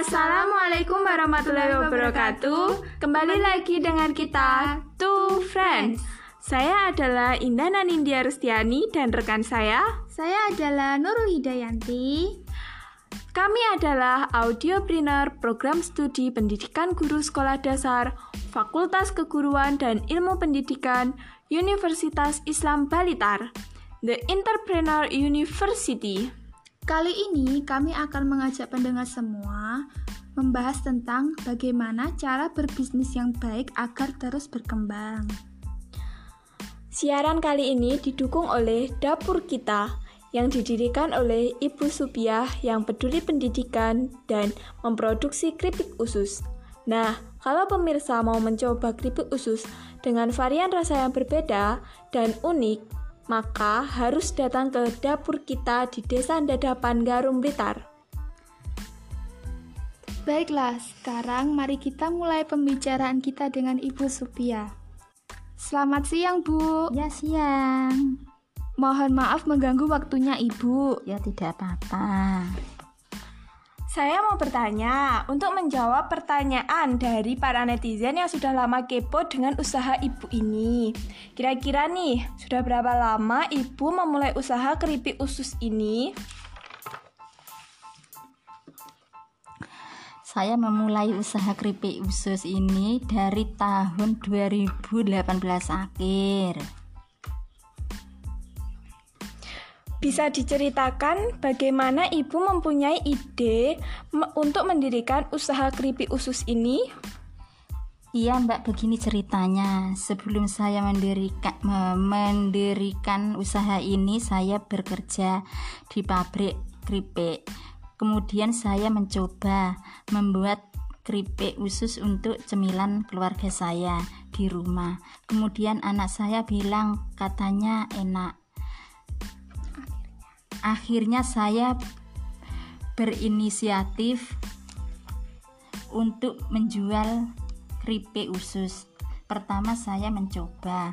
Assalamualaikum warahmatullahi wabarakatuh. Kembali lagi dengan kita Two Friends. Saya adalah Indah Nanindya Rustiani dan rekan saya. Saya adalah Nurul Hidayanti. Kami adalah audiopreneur program studi pendidikan guru sekolah dasar Fakultas Keguruan dan Ilmu Pendidikan Universitas Islam Balitar, The Entrepreneur University. Kali ini kami akan mengajak pendengar semua membahas tentang bagaimana cara berbisnis yang baik agar terus berkembang. Siaran kali ini didukung oleh Dapur Kita yang didirikan oleh Ibu Supiah yang peduli pendidikan dan memproduksi keripik usus. Nah, kalau pemirsa mau mencoba keripik usus dengan varian rasa yang berbeda dan unik, maka harus datang ke dapur kita di Desa Dadapan Garum Blitar. Baiklah, sekarang mari kita mulai pembicaraan kita dengan Ibu Supia. Selamat siang, Bu. Ya, siang. Mohon maaf mengganggu waktunya Ibu. Ya, tidak apa-apa. Saya mau bertanya, untuk menjawab pertanyaan dari para netizen yang sudah lama kepo dengan usaha ibu ini. Kira-kira nih, sudah berapa lama ibu memulai usaha keripik usus ini? Saya memulai usaha keripik usus ini dari tahun 2018 akhir. Bisa diceritakan bagaimana ibu mempunyai ide untuk mendirikan usaha keripik usus ini? Iya mbak, begini ceritanya. Sebelum saya mendirikan mendirikan usaha ini, saya bekerja di pabrik keripik. Kemudian saya mencoba membuat keripik usus untuk cemilan keluarga saya di rumah. Kemudian anak saya bilang katanya enak akhirnya saya berinisiatif untuk menjual keripik usus. Pertama saya mencoba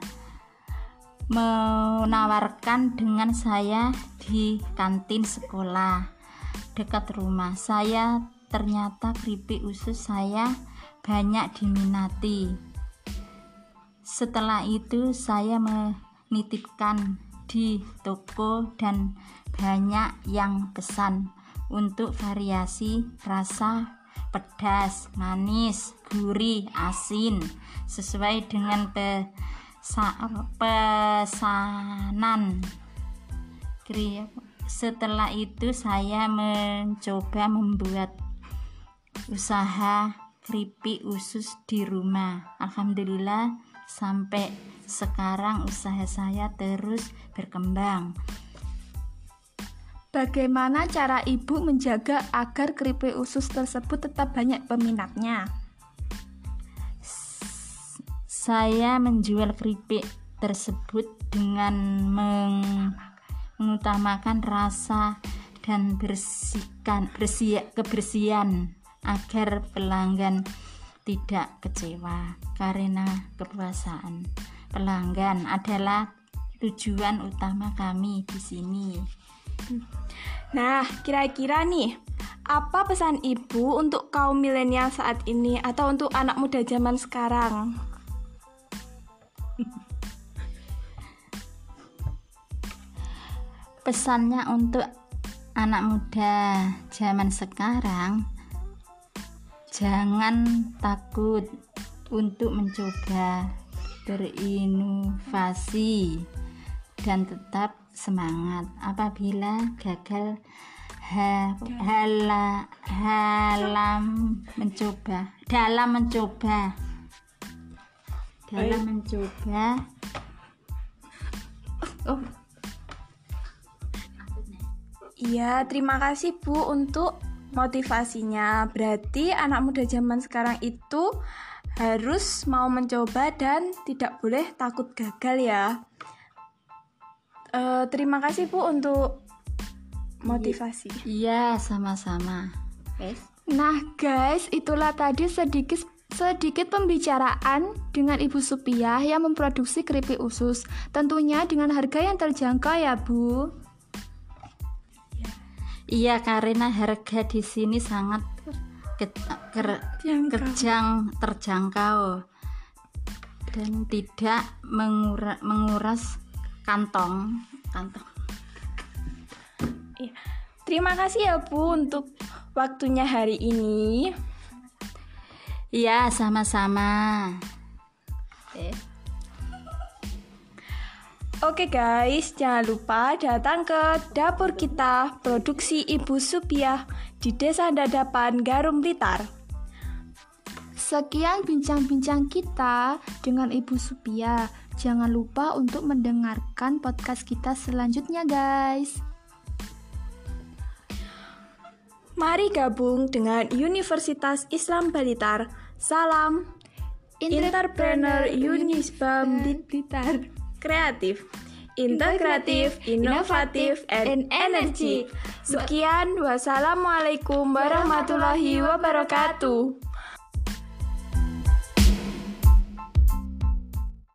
menawarkan dengan saya di kantin sekolah dekat rumah. Saya ternyata keripik usus saya banyak diminati. Setelah itu saya menitipkan di toko dan banyak yang pesan untuk variasi rasa pedas, manis, gurih, asin sesuai dengan pesanan. Setelah itu saya mencoba membuat usaha keripik usus di rumah. Alhamdulillah sampai sekarang usaha saya terus berkembang. Bagaimana cara ibu menjaga agar keripik usus tersebut tetap banyak peminatnya? Saya menjual keripik tersebut dengan mengutamakan rasa dan bersihkan bersih kebersihan agar pelanggan tidak kecewa karena kepuasan pelanggan adalah tujuan utama kami di sini. Nah, kira-kira nih, apa pesan ibu untuk kaum milenial saat ini atau untuk anak muda zaman sekarang? Pesannya untuk anak muda zaman sekarang, jangan takut untuk mencoba berinovasi dan tetap semangat. Apabila gagal ha, hala, halam mencoba. Dalam mencoba. Dalam mencoba. Oh. Iya, terima kasih Bu untuk motivasinya. Berarti anak muda zaman sekarang itu harus mau mencoba dan tidak boleh takut gagal ya. Uh, terima kasih Bu untuk motivasi. Iya, sama-sama. Guys. Nah, guys, itulah tadi sedikit sedikit pembicaraan dengan Ibu Supiah yang memproduksi keripik usus. Tentunya dengan harga yang terjangkau ya, Bu. Iya, karena harga di sini sangat ke- ker- Jangkau. kerjang terjangkau dan tidak mengura- menguras kantong kantong Iya. Terima kasih ya Bu untuk waktunya hari ini. Iya, sama-sama. Oke guys, jangan lupa datang ke dapur kita produksi Ibu Supiah di Desa Dadapan Garum Blitar. Sekian bincang-bincang kita dengan Ibu Supia. Jangan lupa untuk mendengarkan podcast kita selanjutnya, guys. Mari gabung dengan Universitas Islam Blitar. Salam Entrepreneur Unisbam Blitar. kreatif, integratif, inovatif, and energi. Sekian, wassalamualaikum warahmatullahi wabarakatuh.